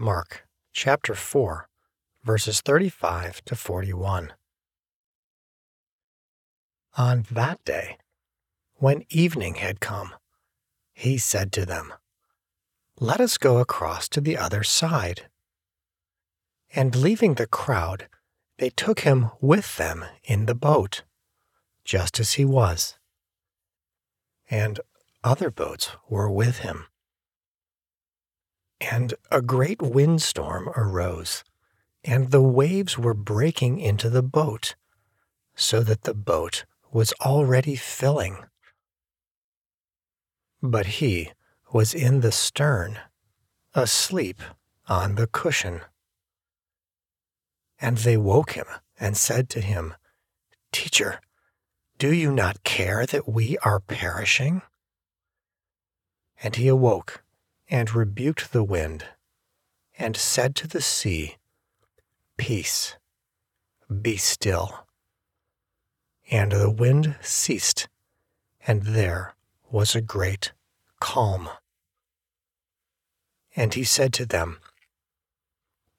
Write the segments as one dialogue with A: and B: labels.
A: Mark chapter 4, verses 35 to 41. On that day, when evening had come, he said to them, Let us go across to the other side. And leaving the crowd, they took him with them in the boat, just as he was. And other boats were with him. And a great windstorm arose, and the waves were breaking into the boat, so that the boat was already filling. But he was in the stern, asleep on the cushion. And they woke him and said to him, Teacher, do you not care that we are perishing? And he awoke and rebuked the wind, and said to the sea, Peace, be still. And the wind ceased, and there was a great calm. And he said to them,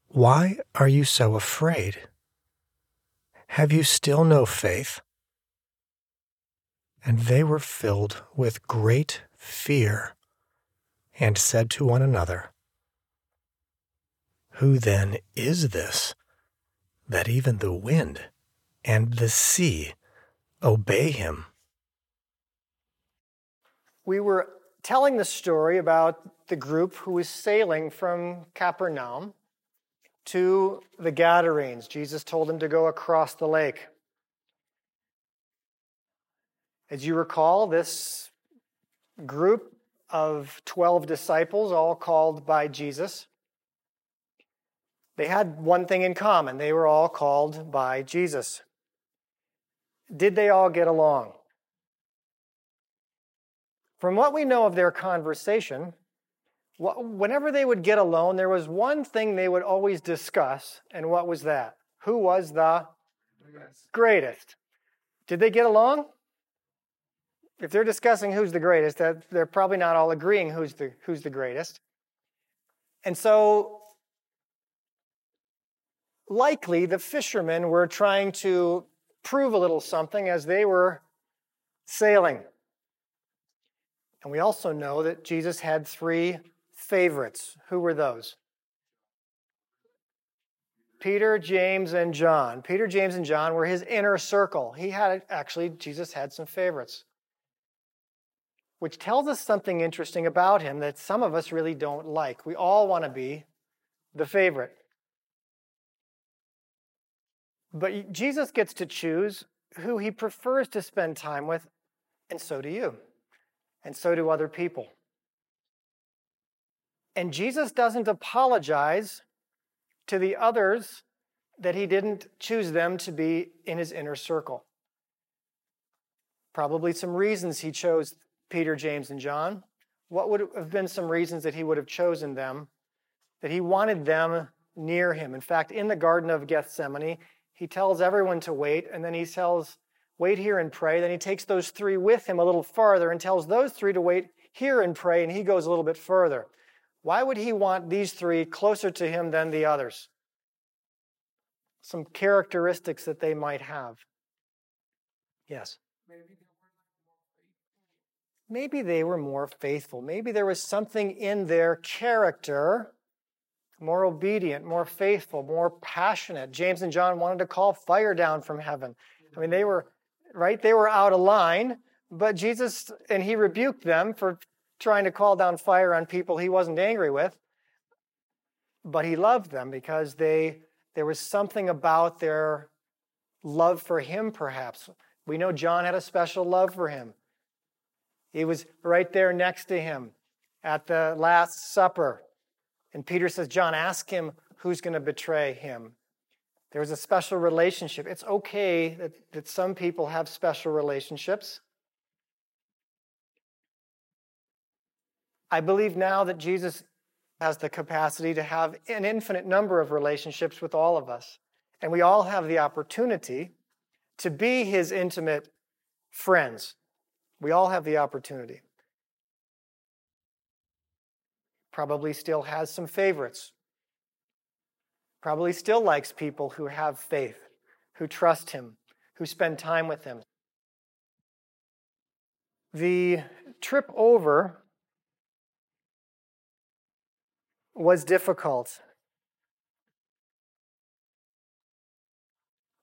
A: Why are you so afraid? Have you still no faith? And they were filled with great fear and said to one another, Who then is this, that even the wind and the sea obey him?
B: We were telling the story about the group who was sailing from Capernaum to the Gadarenes. Jesus told them to go across the lake. As you recall, this group of 12 disciples, all called by Jesus. They had one thing in common they were all called by Jesus. Did they all get along? From what we know of their conversation, whenever they would get alone, there was one thing they would always discuss, and what was that? Who was the greatest? Did they get along? If they're discussing who's the greatest, they're probably not all agreeing who's the, who's the greatest. And so, likely, the fishermen were trying to prove a little something as they were sailing. And we also know that Jesus had three favorites. Who were those? Peter, James, and John. Peter, James, and John were his inner circle. He had actually, Jesus had some favorites which tells us something interesting about him that some of us really don't like. We all want to be the favorite. But Jesus gets to choose who he prefers to spend time with, and so do you, and so do other people. And Jesus doesn't apologize to the others that he didn't choose them to be in his inner circle. Probably some reasons he chose Peter, James, and John? What would have been some reasons that he would have chosen them? That he wanted them near him. In fact, in the Garden of Gethsemane, he tells everyone to wait, and then he tells, Wait here and pray. Then he takes those three with him a little farther and tells those three to wait here and pray, and he goes a little bit further. Why would he want these three closer to him than the others? Some characteristics that they might have. Yes. Maybe maybe they were more faithful. Maybe there was something in their character more obedient, more faithful, more passionate. James and John wanted to call fire down from heaven. I mean, they were, right? They were out of line, but Jesus, and he rebuked them for trying to call down fire on people he wasn't angry with. But he loved them because they, there was something about their love for him, perhaps. We know John had a special love for him. He was right there next to him at the Last Supper. And Peter says, John, ask him who's going to betray him. There was a special relationship. It's okay that, that some people have special relationships. I believe now that Jesus has the capacity to have an infinite number of relationships with all of us. And we all have the opportunity to be his intimate friends. We all have the opportunity. Probably still has some favorites. Probably still likes people who have faith, who trust him, who spend time with him. The trip over was difficult.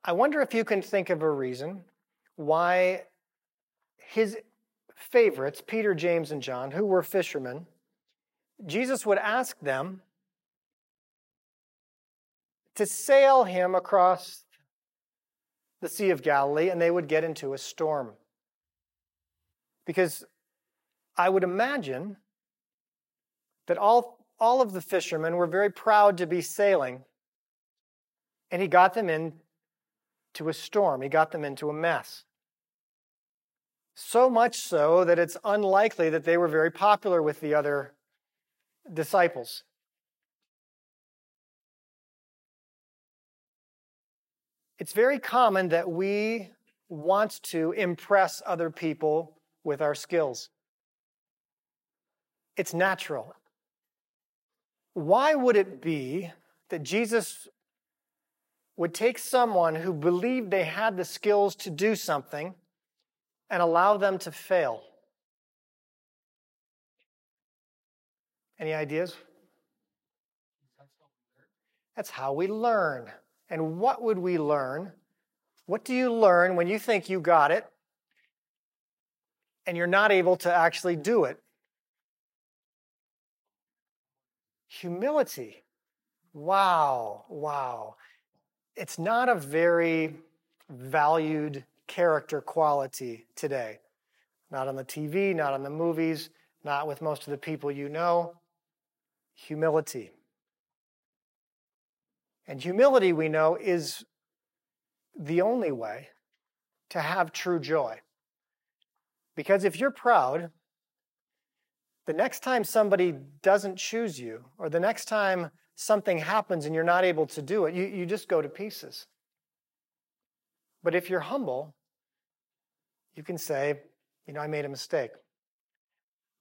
B: I wonder if you can think of a reason why his favorites, Peter, James, and John, who were fishermen, Jesus would ask them to sail him across the Sea of Galilee and they would get into a storm. Because I would imagine that all, all of the fishermen were very proud to be sailing, and he got them into a storm. He got them into a mess. So much so that it's unlikely that they were very popular with the other disciples. It's very common that we want to impress other people with our skills. It's natural. Why would it be that Jesus would take someone who believed they had the skills to do something and allow them to fail. Any ideas? That's how we learn. And what would we learn? What do you learn when you think you got it and you're not able to actually do it? Humility. Wow, wow it's not a very valued character quality today. Not on the TV, not on the movies, not with most of the people you know. Humility. And humility, we know, is the only way to have true joy. Because if you're proud, the next time somebody doesn't choose you, or the next time something happens and you're not able to do it, you, you just go to pieces. But if you're humble, you can say, you know, I made a mistake.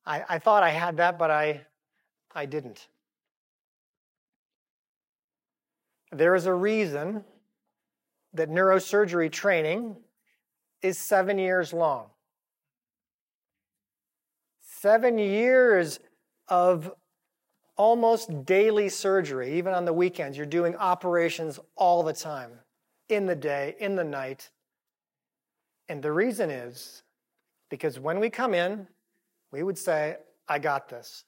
B: I, I thought I had that, but I, I didn't. There is a reason that neurosurgery training is seven years long. Seven years of almost daily surgery, even on the weekends. You're doing operations all the time, in the day, in the night. And the reason is because when we come in, we would say, I got this.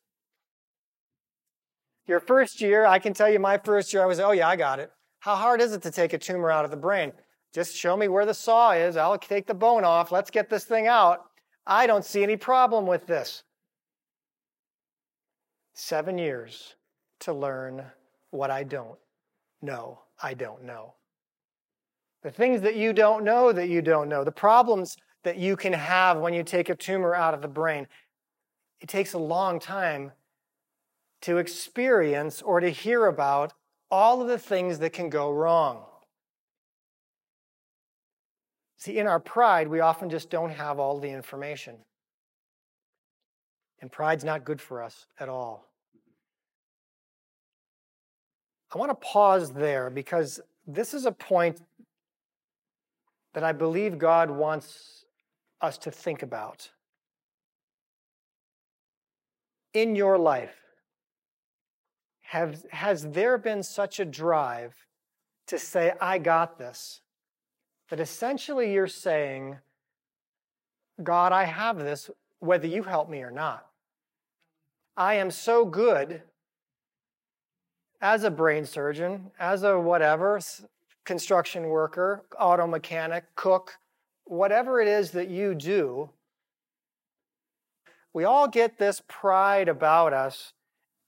B: Your first year, I can tell you my first year, I was, oh yeah, I got it. How hard is it to take a tumor out of the brain? Just show me where the saw is. I'll take the bone off. Let's get this thing out. I don't see any problem with this seven years to learn what I don't know. I don't know. The things that you don't know that you don't know, the problems that you can have when you take a tumor out of the brain, it takes a long time to experience or to hear about all of the things that can go wrong. See, in our pride, we often just don't have all the information. And pride's not good for us at all. I want to pause there because this is a point that I believe God wants us to think about. In your life, have, has there been such a drive to say, I got this, that essentially you're saying, God, I have this, whether you help me or not. I am so good as a brain surgeon, as a whatever, construction worker, auto mechanic, cook, whatever it is that you do, we all get this pride about us,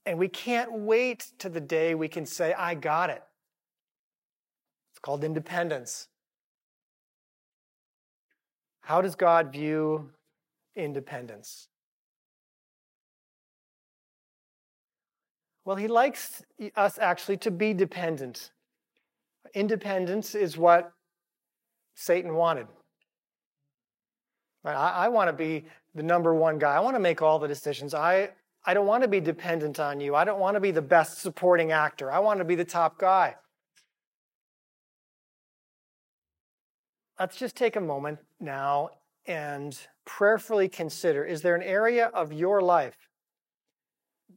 B: and we can't wait to the day we can say, I got it. It's called independence. How does God view independence? Well, he likes us actually to be dependent. Independence is what Satan wanted. I, I want to be the number one guy. I want to make all the decisions. I, I don't want to be dependent on you. I don't want to be the best supporting actor. I want to be the top guy. Let's just take a moment now and prayerfully consider is there an area of your life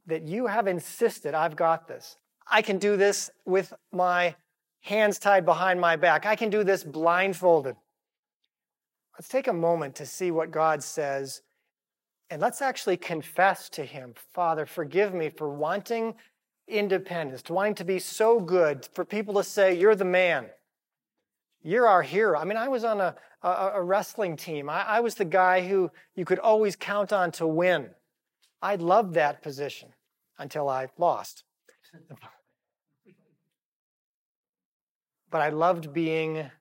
B: that you have insisted, I've got this? I can do this with my hands tied behind my back. I can do this blindfolded. Let's take a moment to see what God says and let's actually confess to Him Father, forgive me for wanting independence, wanting to be so good, for people to say, You're the man. You're our hero. I mean, I was on a, a, a wrestling team. I, I was the guy who you could always count on to win. I loved that position until I lost. But I loved being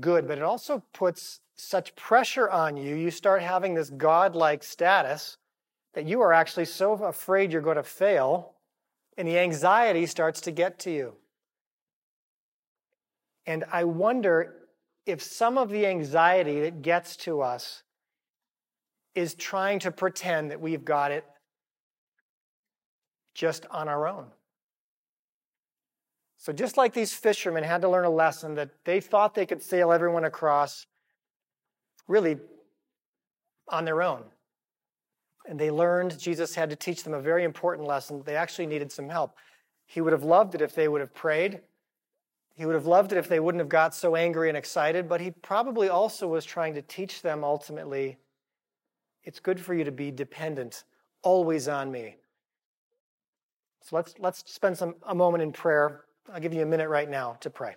B: good. But it also puts such pressure on you, you start having this godlike status that you are actually so afraid you're going to fail, and the anxiety starts to get to you. And I wonder if some of the anxiety that gets to us is trying to pretend that we've got it just on our own. So, just like these fishermen had to learn a lesson that they thought they could sail everyone across, really on their own. And they learned Jesus had to teach them a very important lesson. They actually needed some help. He would have loved it if they would have prayed. He would have loved it if they wouldn't have got so angry and excited, but he probably also was trying to teach them ultimately it's good for you to be dependent always on me. So let's let's spend some a moment in prayer. I'll give you a minute right now to pray.